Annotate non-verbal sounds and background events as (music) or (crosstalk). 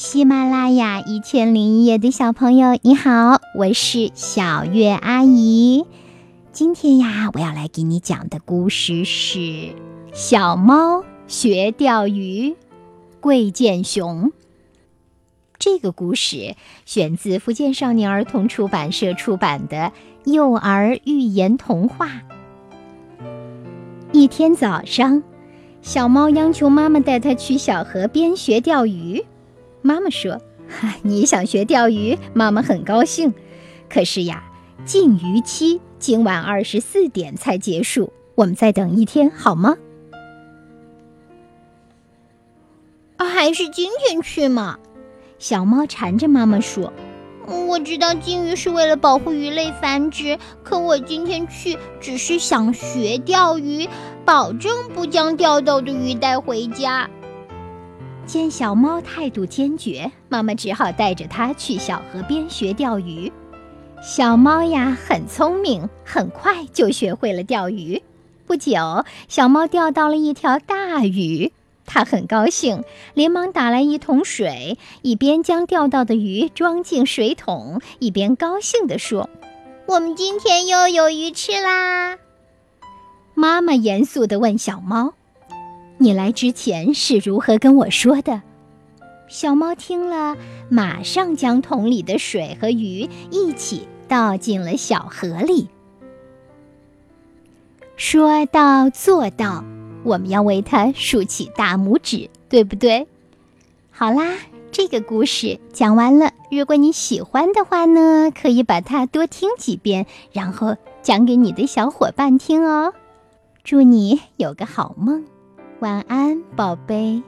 喜马拉雅一千零一夜的小朋友，你好，我是小月阿姨。今天呀，我要来给你讲的故事是《小猫学钓鱼》，贵贱熊。这个故事选自福建少年儿童出版社出版的幼儿寓言童话。一天早上，小猫央求妈妈带它去小河边学钓鱼。妈妈说：“ (laughs) 你想学钓鱼，妈妈很高兴。可是呀，禁渔期今晚二十四点才结束，我们再等一天好吗？”还是今天去嘛。小猫缠着妈妈说：“我知道禁渔是为了保护鱼类繁殖，可我今天去只是想学钓鱼，保证不将钓到的鱼带回家。”见小猫态度坚决，妈妈只好带着它去小河边学钓鱼。小猫呀，很聪明，很快就学会了钓鱼。不久，小猫钓到了一条大鱼，它很高兴，连忙打来一桶水，一边将钓到的鱼装进水桶，一边高兴地说：“我们今天又有鱼吃啦！”妈妈严肃地问小猫。你来之前是如何跟我说的？小猫听了，马上将桶里的水和鱼一起倒进了小河里。说到做到，我们要为它竖起大拇指，对不对？好啦，这个故事讲完了。如果你喜欢的话呢，可以把它多听几遍，然后讲给你的小伙伴听哦。祝你有个好梦。晚安，宝贝。